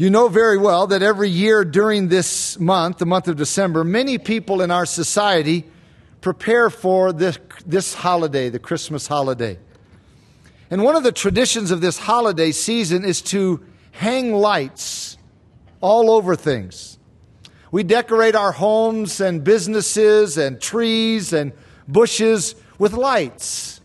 You know very well that every year during this month, the month of December, many people in our society prepare for this, this holiday, the Christmas holiday. And one of the traditions of this holiday season is to hang lights all over things. We decorate our homes and businesses and trees and bushes with lights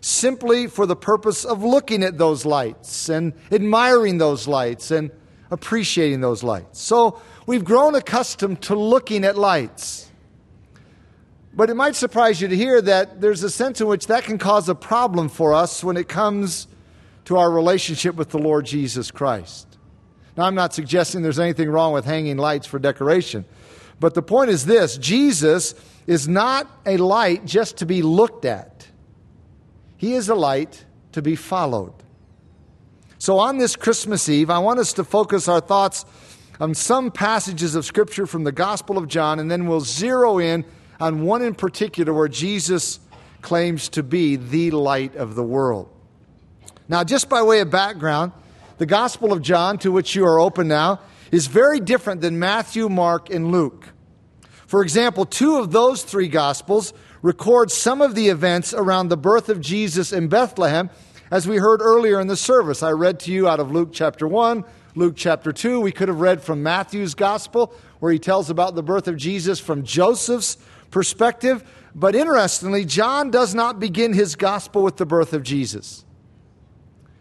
simply for the purpose of looking at those lights and admiring those lights and appreciating those lights. So we've grown accustomed to looking at lights. But it might surprise you to hear that there's a sense in which that can cause a problem for us when it comes to our relationship with the Lord Jesus Christ. Now, I'm not suggesting there's anything wrong with hanging lights for decoration, but the point is this Jesus is not a light just to be looked at, He is a light to be followed. So, on this Christmas Eve, I want us to focus our thoughts on some passages of Scripture from the Gospel of John, and then we'll zero in on one in particular where Jesus claims to be the light of the world. Now, just by way of background, the Gospel of John, to which you are open now, is very different than Matthew, Mark, and Luke. For example, two of those three Gospels record some of the events around the birth of Jesus in Bethlehem as we heard earlier in the service, I read to you out of Luke chapter 1, Luke chapter 2. We could have read from Matthew's gospel, where he tells about the birth of Jesus from Joseph's perspective. But interestingly, John does not begin his gospel with the birth of Jesus.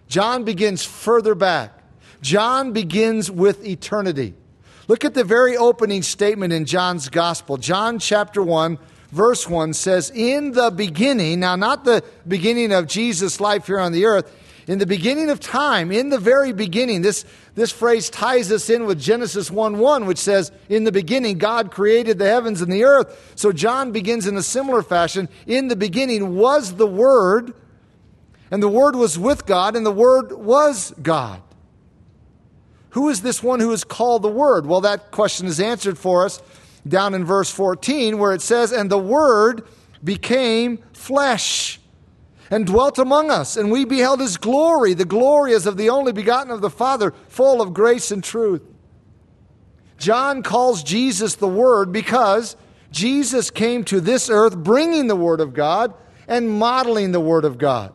John begins further back. John begins with eternity. Look at the very opening statement in John's gospel. John chapter 1, verse 1 says, In the beginning, now not the beginning of Jesus' life here on the earth, in the beginning of time, in the very beginning, this, this phrase ties us in with Genesis 1 1, which says, In the beginning, God created the heavens and the earth. So John begins in a similar fashion. In the beginning was the Word, and the Word was with God, and the Word was God. Who is this one who is called the Word? Well, that question is answered for us down in verse 14 where it says, And the Word became flesh and dwelt among us, and we beheld his glory, the glory as of the only begotten of the Father, full of grace and truth. John calls Jesus the Word because Jesus came to this earth bringing the Word of God and modeling the Word of God.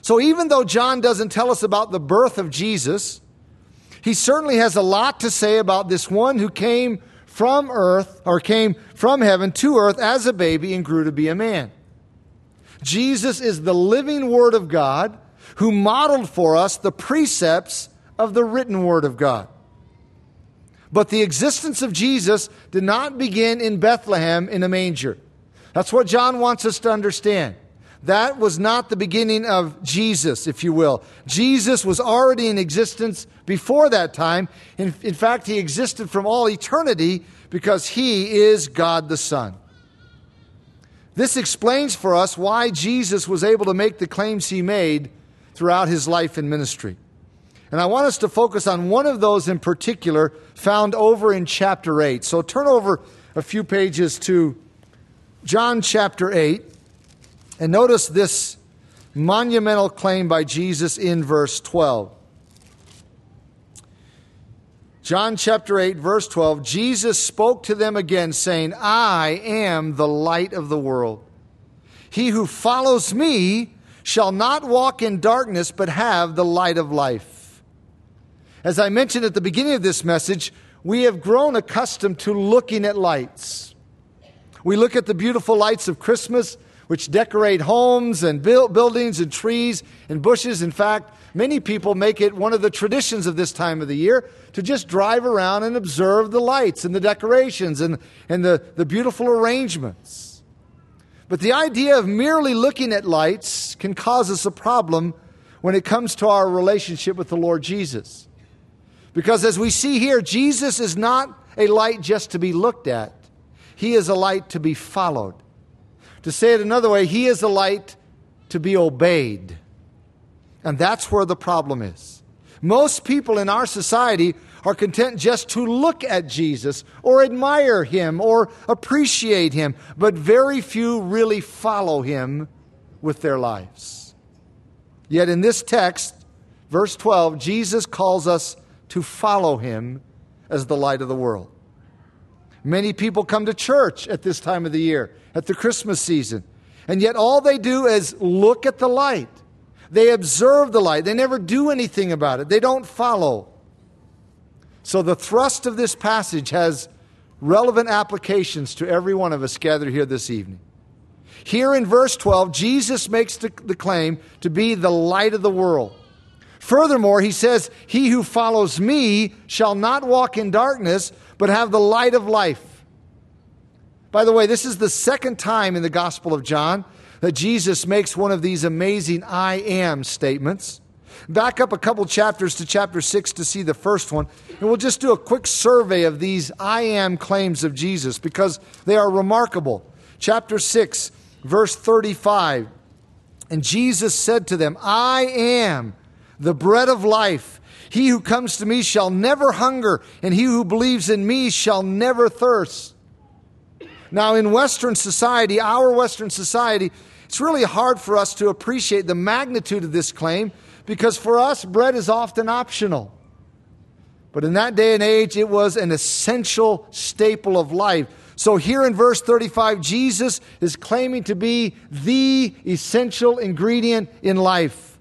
So even though John doesn't tell us about the birth of Jesus, he certainly has a lot to say about this one who came from earth, or came from heaven to earth as a baby and grew to be a man. Jesus is the living Word of God who modeled for us the precepts of the written Word of God. But the existence of Jesus did not begin in Bethlehem in a manger. That's what John wants us to understand. That was not the beginning of Jesus, if you will. Jesus was already in existence before that time. In, in fact, he existed from all eternity because he is God the Son. This explains for us why Jesus was able to make the claims he made throughout his life and ministry. And I want us to focus on one of those in particular found over in chapter 8. So turn over a few pages to John chapter 8. And notice this monumental claim by Jesus in verse 12. John chapter 8, verse 12 Jesus spoke to them again, saying, I am the light of the world. He who follows me shall not walk in darkness, but have the light of life. As I mentioned at the beginning of this message, we have grown accustomed to looking at lights. We look at the beautiful lights of Christmas which decorate homes and buildings and trees and bushes. In fact, many people make it one of the traditions of this time of the year to just drive around and observe the lights and the decorations and, and the, the beautiful arrangements. But the idea of merely looking at lights can cause us a problem when it comes to our relationship with the Lord Jesus. Because as we see here, Jesus is not a light just to be looked at, He is a light to be followed. To say it another way, he is a light to be obeyed. And that's where the problem is. Most people in our society are content just to look at Jesus or admire him or appreciate him, but very few really follow him with their lives. Yet in this text, verse 12, Jesus calls us to follow him as the light of the world. Many people come to church at this time of the year, at the Christmas season, and yet all they do is look at the light. They observe the light. They never do anything about it. They don't follow. So the thrust of this passage has relevant applications to every one of us gathered here this evening. Here in verse 12, Jesus makes the, claim to be the light of the world. Furthermore, he says, He who follows me shall not walk in darkness, but have the light of life. By the way, this is the second time in the Gospel of John that Jesus makes one of these amazing I am statements. Back up a couple chapters to chapter 6 to see the first one, and we'll just do a quick survey of these I am claims of Jesus because they are remarkable. Chapter 6, verse 35. And Jesus said to them, I am the bread of life. He who comes to me shall never hunger, and he who believes in me shall never thirst. Now, in Western society, our Western society, it's really hard for us to appreciate the magnitude of this claim because for us, bread is often optional. But in that day and age, it was an essential staple of life. So here in verse 35, Jesus is claiming to be the essential ingredient in life.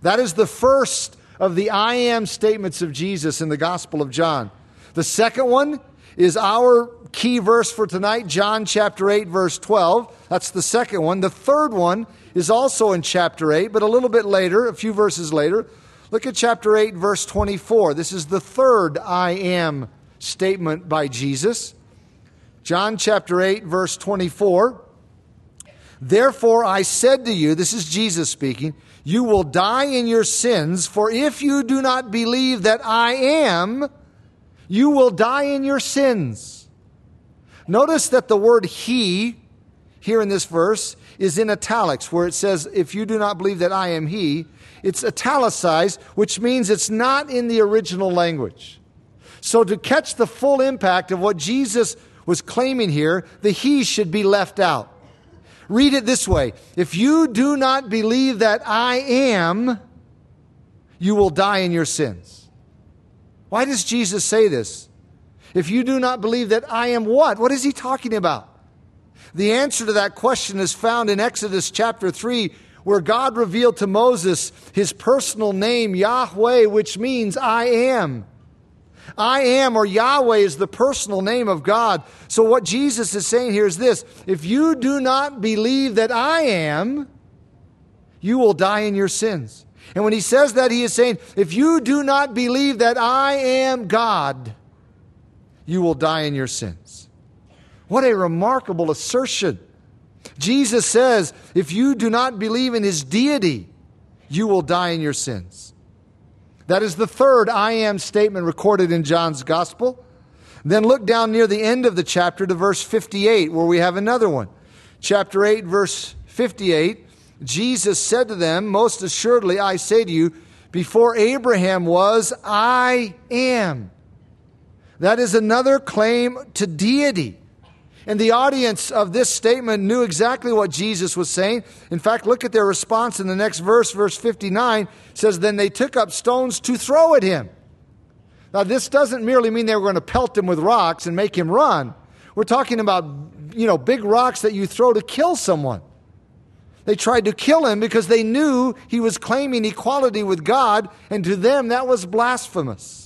That is the first of the I am statements of Jesus in the Gospel of John. The second one is our key verse for tonight, John chapter 8, verse 12. That's the second one. The third one is also in chapter 8, but a little bit later, a few verses later. Look at chapter 8, verse 24. This is the third I am statement by Jesus. John chapter 8, verse 24. Therefore I said to you, this is Jesus speaking, you will die in your sins, for if you do not believe that I am, you will die in your sins. Notice that the word he here in this verse is in italics, where it says, If you do not believe that I am he, it's italicized, which means it's not in the original language. So, to catch the full impact of what Jesus was claiming here, the he should be left out. Read it this way If you do not believe that I am, you will die in your sins. Why does Jesus say this? If you do not believe that I am what? What is he talking about? The answer to that question is found in Exodus chapter 3, where God revealed to Moses his personal name, Yahweh, which means I am. I am or Yahweh is the personal name of God. So, what Jesus is saying here is this if you do not believe that I am, you will die in your sins. And when he says that, he is saying, if you do not believe that I am God, you will die in your sins. What a remarkable assertion. Jesus says, if you do not believe in his deity, you will die in your sins. That is the third I am statement recorded in John's gospel. Then look down near the end of the chapter to verse 58, where we have another one. Chapter 8, verse 58. Jesus said to them, Most assuredly, I say to you, before Abraham was, I am. That is another claim to deity. And the audience of this statement knew exactly what Jesus was saying. In fact, look at their response in the next verse, verse 59 says, Then they took up stones to throw at him. Now, this doesn't merely mean they were going to pelt him with rocks and make him run. We're talking about, you know, big rocks that you throw to kill someone. They tried to kill him because they knew he was claiming equality with God, and to them that was blasphemous.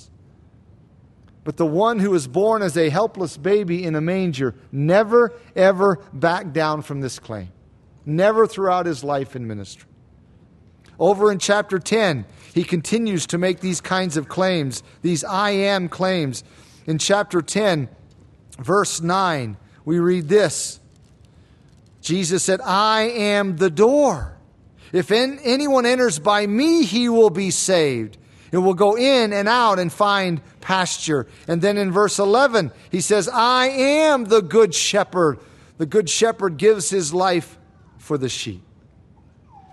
But the one who was born as a helpless baby in a manger never, ever backed down from this claim. Never throughout his life in ministry. Over in chapter 10, he continues to make these kinds of claims, these I am claims. In chapter 10, verse 9, we read this Jesus said, I am the door. If anyone enters by me, he will be saved. It will go in and out and find pasture. And then in verse 11, he says, I am the good shepherd. The good shepherd gives his life for the sheep.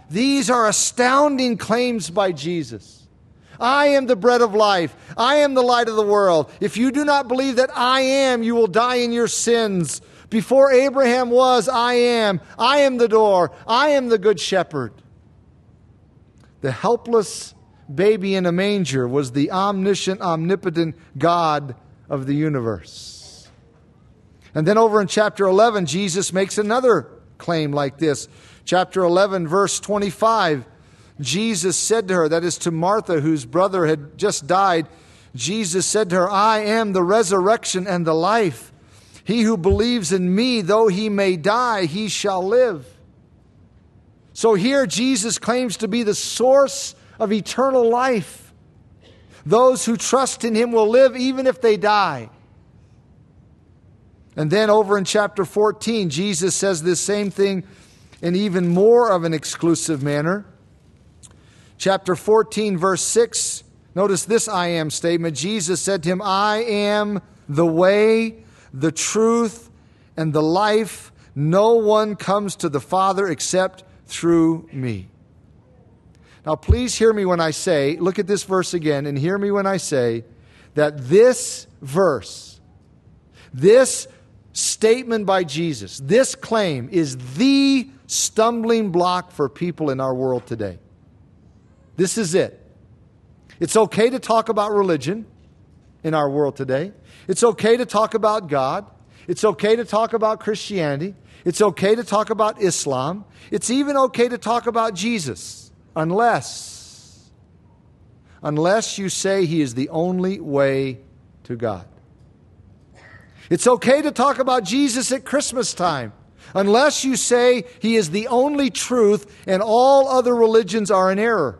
These are astounding claims by Jesus. I am the bread of life. I am the light of the world. If you do not believe that I am, you will die in your sins. Before Abraham was, I am. I am the door. I am the good shepherd. The helpless baby in a manger was the omniscient, omnipotent God of the universe. And then over in chapter 11, Jesus makes another claim like this. Chapter 11, verse 25, Jesus said to her, that is to Martha, whose brother had just died, Jesus said to her, I am the resurrection and the life. He who believes in me, though he may die, he shall live. So here Jesus claims to be the source of eternal life. Those who trust in him will live even if they die. And then over in chapter 14, Jesus says this same thing in even more of an exclusive manner. Chapter 14, verse 6, notice this I am statement. Jesus said to him, I am the way, the truth, and the life. No one comes to the Father except through me. Now, please hear me when I say, look at this verse again, and hear me when I say that this verse, this statement by Jesus, this claim is the stumbling block for people in our world today. This is it. It's okay to talk about religion in our world today. It's okay to talk about God. It's okay to talk about Christianity. It's okay to talk about Islam. It's even okay to talk about Jesus, unless, unless you say he is the only way to God. It's okay to talk about Jesus at Christmas time, unless you say he is the only truth and all other religions are in error.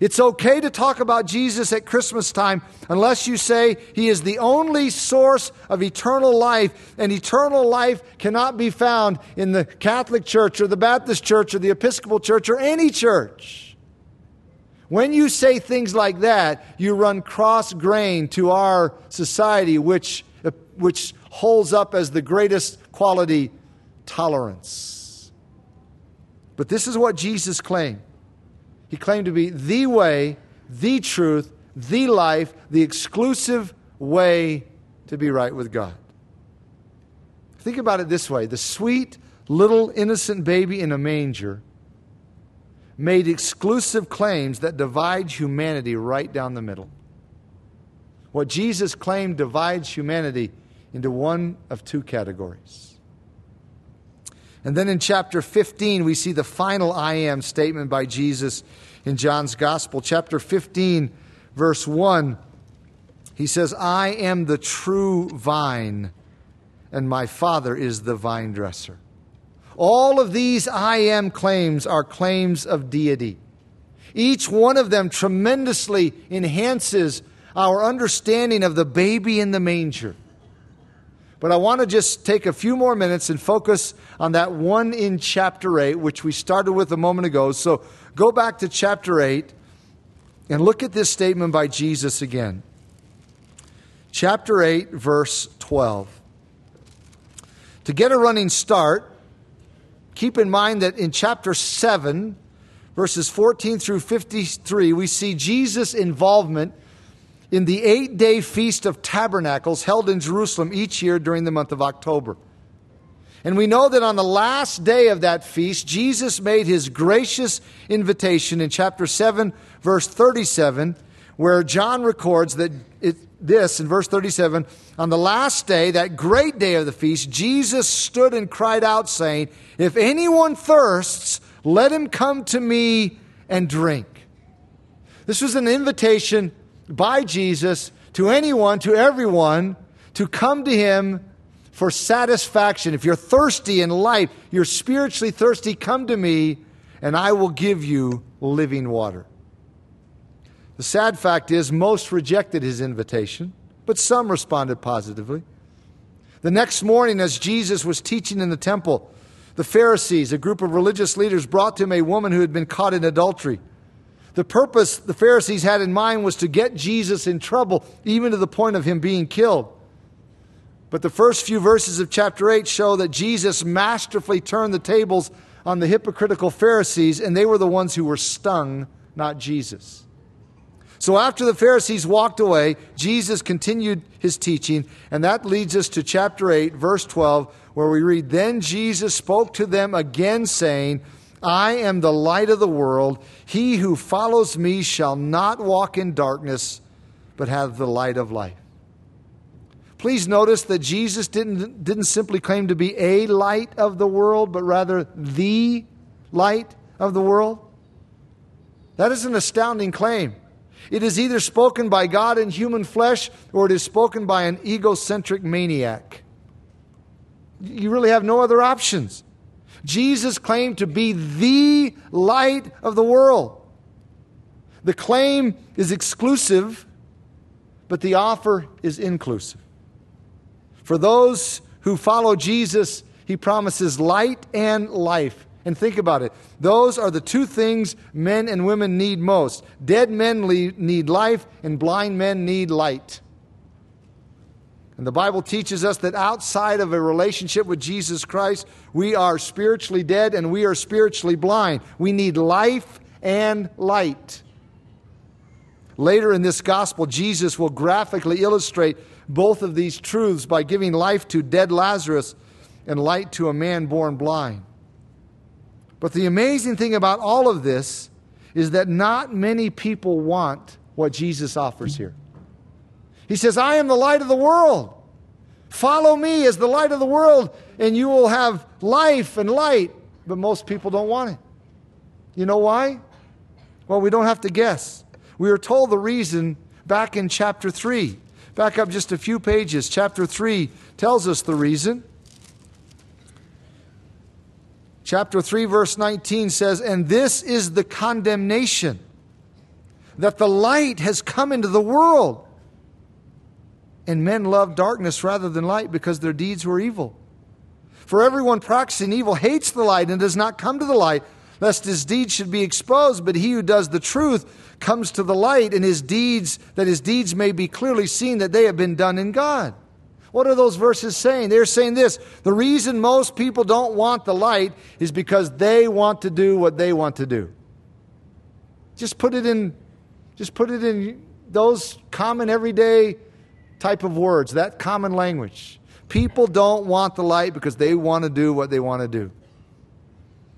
It's okay to talk about Jesus at Christmas time unless you say he is the only source of eternal life, and eternal life cannot be found in the Catholic Church or the Baptist Church or the Episcopal Church or any church. When you say things like that, you run cross grain to our society, which, which holds up as the greatest quality tolerance. But this is what Jesus claimed. He claimed to be the way, the truth, the life, the exclusive way to be right with God. Think about it this way the sweet little innocent baby in a manger made exclusive claims that divide humanity right down the middle. What Jesus claimed divides humanity into one of two categories. And then in chapter 15, we see the final I am statement by Jesus in John's Gospel. Chapter 15, verse 1, he says, I am the true vine, and my Father is the vine dresser. All of these I am claims are claims of deity. Each one of them tremendously enhances our understanding of the baby in the manger. But I want to just take a few more minutes and focus on that one in chapter 8, which we started with a moment ago. So go back to chapter 8 and look at this statement by Jesus again. Chapter 8, verse 12. To get a running start, keep in mind that in chapter 7, verses 14 through 53, we see Jesus' involvement in the eight day Feast of Tabernacles held in Jerusalem each year during the month of October. And we know that on the last day of that feast, Jesus made his gracious invitation in chapter 7, verse 37, where John records that it, this in verse 37 on the last day, that great day of the feast, Jesus stood and cried out, saying, If anyone thirsts, let him come to me and drink. This was an invitation by Jesus to anyone, to everyone, to come to him for satisfaction. If you're thirsty in life, you're spiritually thirsty, come to me and I will give you living water. The sad fact is, most rejected his invitation, but some responded positively. The next morning, as Jesus was teaching in the temple, the Pharisees, a group of religious leaders, brought to him a woman who had been caught in adultery. The purpose the Pharisees had in mind was to get Jesus in trouble, even to the point of him being killed. But the first few verses of chapter 8 show that Jesus masterfully turned the tables on the hypocritical Pharisees, and they were the ones who were stung, not Jesus. So after the Pharisees walked away, Jesus continued his teaching, and that leads us to chapter 8, verse 12, where we read Then Jesus spoke to them again, saying, I am the light of the world. He who follows me shall not walk in darkness, but have the light of life. Please notice that Jesus didn't, didn't simply claim to be a light of the world, but rather the light of the world. That is an astounding claim. It is either spoken by God in human flesh or it is spoken by an egocentric maniac. You really have no other options. Jesus claimed to be the light of the world. The claim is exclusive, but the offer is inclusive. For those who follow Jesus, he promises light and life. And think about it. Those are the two things men and women need most. Dead men need life, and blind men need light. And the Bible teaches us that outside of a relationship with Jesus Christ, we are spiritually dead and we are spiritually blind. We need life and light. Later in this gospel, Jesus will graphically illustrate both of these truths by giving life to dead Lazarus and light to a man born blind. But the amazing thing about all of this is that not many people want what Jesus offers here. He says, I am the light of the world. Follow me as the light of the world, and you will have life and light. But most people don't want it. You know why? Well, we don't have to guess. We are told the reason back in chapter 3. Back up just a few pages. Chapter 3 tells us the reason. Chapter 3, verse 19 says, And this is the condemnation that the light has come into the world and men love darkness rather than light because their deeds were evil. For everyone practicing evil hates the light and does not come to the light, lest his deeds should be exposed. But he who does the truth comes to the light, and his deeds, that his deeds may be clearly seen that they have been done in God. What are those verses saying? They're saying this the reason most people don't want the light is because they want to do what they want to do. Just put it in, just put it in those common everyday type of words, that common language. People don't want the light because they want to do what they want to do.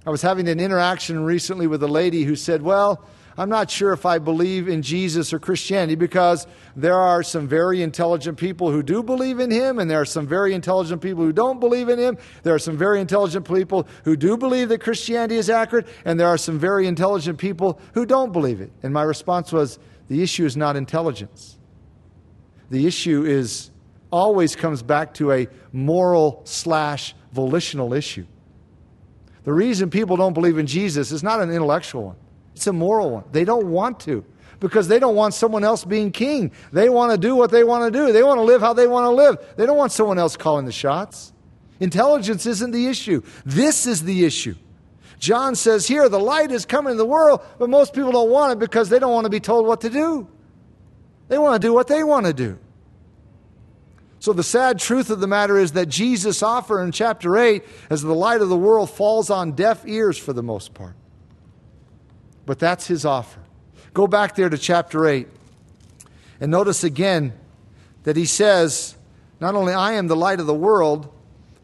I was having an interaction recently with a lady who said, Well, I'm not sure if I believe in Jesus or Christianity because there are some very intelligent people who do believe in him, and there are some very intelligent people who don't believe in him. There are some very intelligent people who do believe that Christianity is accurate, and there are some very intelligent people who don't believe it. And my response was the issue is not intelligence the issue is always comes back to a moral slash volitional issue. The reason people don't believe in Jesus is not an intellectual one, it's a moral one. They don't want to because they don't want someone else being king. They want to do what they want to do, they want to live how they want to live. They don't want someone else calling the shots. Intelligence isn't the issue, this is the issue. John says here, the light is coming in the world, but most people don't want it because they don't want to be told what to do. They want to do what they want to do. So, the sad truth of the matter is that Jesus' offer in chapter 8, as the light of the world, falls on deaf ears for the most part. But that's his offer. Go back there to chapter 8 and notice again that he says, Not only I am the light of the world,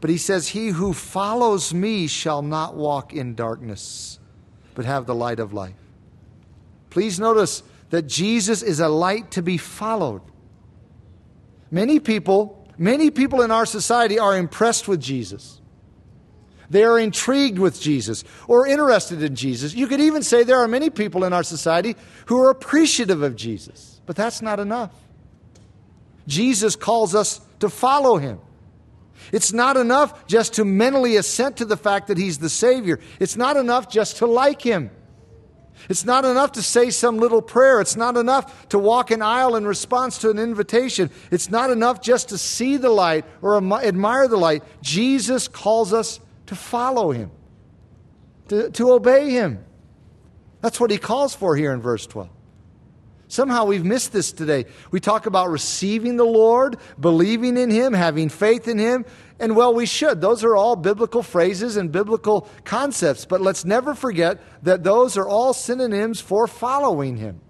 but he says, He who follows me shall not walk in darkness, but have the light of life. Please notice that Jesus is a light to be followed. Many people, many people in our society are impressed with Jesus. They are intrigued with Jesus or interested in Jesus. You could even say there are many people in our society who are appreciative of Jesus, but that's not enough. Jesus calls us to follow him. It's not enough just to mentally assent to the fact that he's the Savior. It's not enough just to like him. It's not enough to say some little prayer. It's not enough to walk an aisle in response to an invitation. It's not enough just to see the light or admire the light. Jesus calls us to follow him, to, to obey him. That's what he calls for here in verse 12. Somehow we've missed this today. We talk about receiving the Lord, believing in Him, having faith in Him, and well, we should. Those are all biblical phrases and biblical concepts, but let's never forget that those are all synonyms for following Him.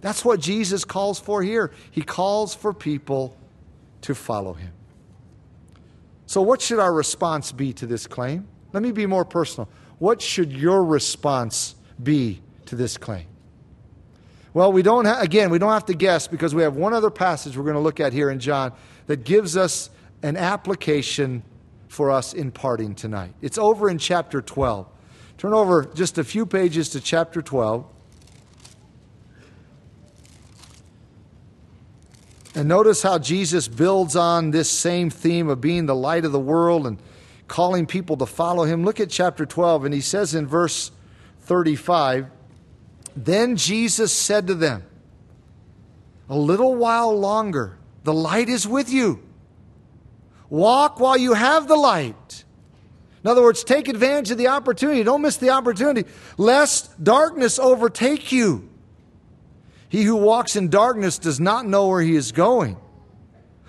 That's what Jesus calls for here. He calls for people to follow Him. So, what should our response be to this claim? Let me be more personal. What should your response be to this claim? Well, we don't ha- again, we don't have to guess because we have one other passage we're going to look at here in John that gives us an application for us in parting tonight. It's over in chapter 12. Turn over just a few pages to chapter 12. And notice how Jesus builds on this same theme of being the light of the world and calling people to follow him. Look at chapter 12, and he says in verse 35 Then Jesus said to them, A little while longer, the light is with you. Walk while you have the light. In other words, take advantage of the opportunity. Don't miss the opportunity, lest darkness overtake you. He who walks in darkness does not know where he is going.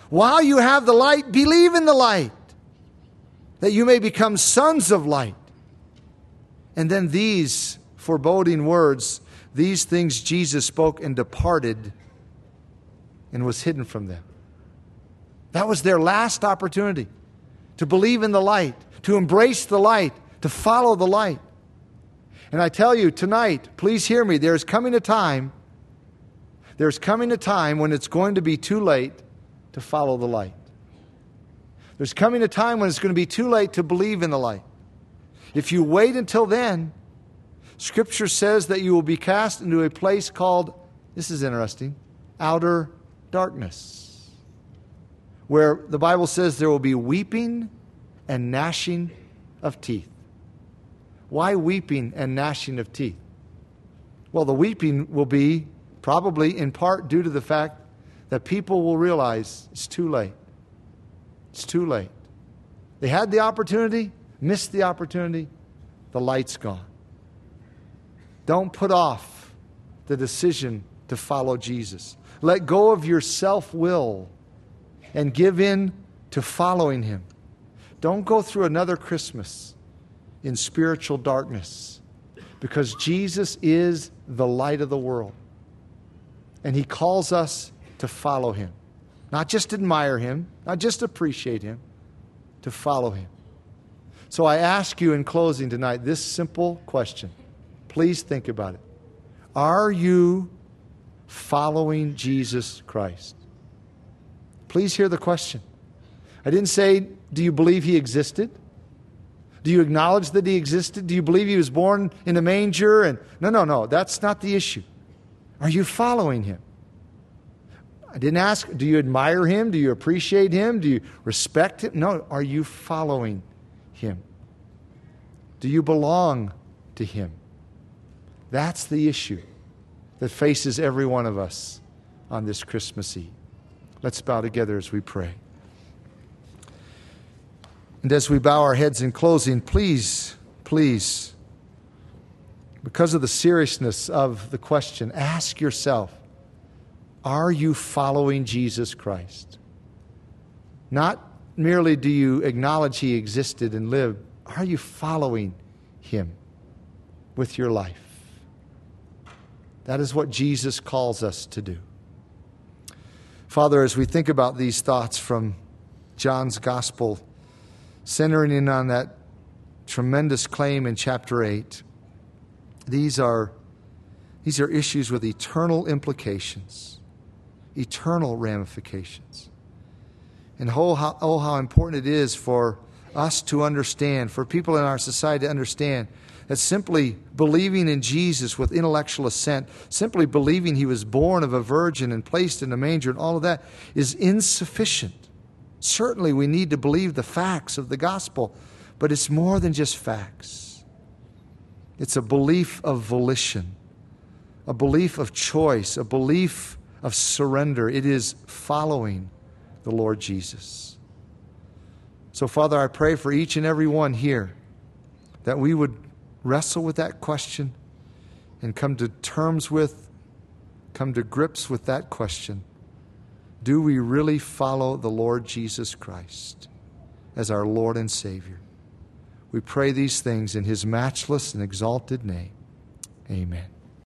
While you have the light, believe in the light, that you may become sons of light. And then these foreboding words, these things Jesus spoke and departed and was hidden from them. That was their last opportunity to believe in the light, to embrace the light, to follow the light. And I tell you tonight, please hear me, there's coming a time there's coming a time when it's going to be too late to follow the light. There's coming a time when it's going to be too late to believe in the light. If you wait until then, Scripture says that you will be cast into a place called, this is interesting, outer darkness, where the Bible says there will be weeping and gnashing of teeth. Why weeping and gnashing of teeth? Well, the weeping will be Probably in part due to the fact that people will realize it's too late. It's too late. They had the opportunity, missed the opportunity, the light's gone. Don't put off the decision to follow Jesus. Let go of your self will and give in to following Him. Don't go through another Christmas in spiritual darkness because Jesus is the light of the world. And he calls us to follow him. Not just admire him, not just appreciate him, to follow him. So I ask you in closing tonight this simple question. Please think about it. Are you following Jesus Christ? Please hear the question. I didn't say, do you believe he existed? Do you acknowledge that he existed? Do you believe he was born in a manger? And no, no, no. That's not the issue. Are you following him? I didn't ask, do you admire him? Do you appreciate him? Do you respect him? No, are you following him? Do you belong to him? That's the issue that faces every one of us on this Christmas Eve. Let's bow together as we pray. And as we bow our heads in closing, please, please, because of the seriousness of the question, ask yourself are you following Jesus Christ? Not merely do you acknowledge he existed and lived, are you following him with your life? That is what Jesus calls us to do. Father, as we think about these thoughts from John's gospel, centering in on that tremendous claim in chapter 8, these are, these are issues with eternal implications, eternal ramifications. And oh how, oh, how important it is for us to understand, for people in our society to understand, that simply believing in Jesus with intellectual assent, simply believing he was born of a virgin and placed in a manger and all of that is insufficient. Certainly, we need to believe the facts of the gospel, but it's more than just facts. It's a belief of volition, a belief of choice, a belief of surrender. It is following the Lord Jesus. So, Father, I pray for each and every one here that we would wrestle with that question and come to terms with, come to grips with that question. Do we really follow the Lord Jesus Christ as our Lord and Savior? We pray these things in his matchless and exalted name. Amen.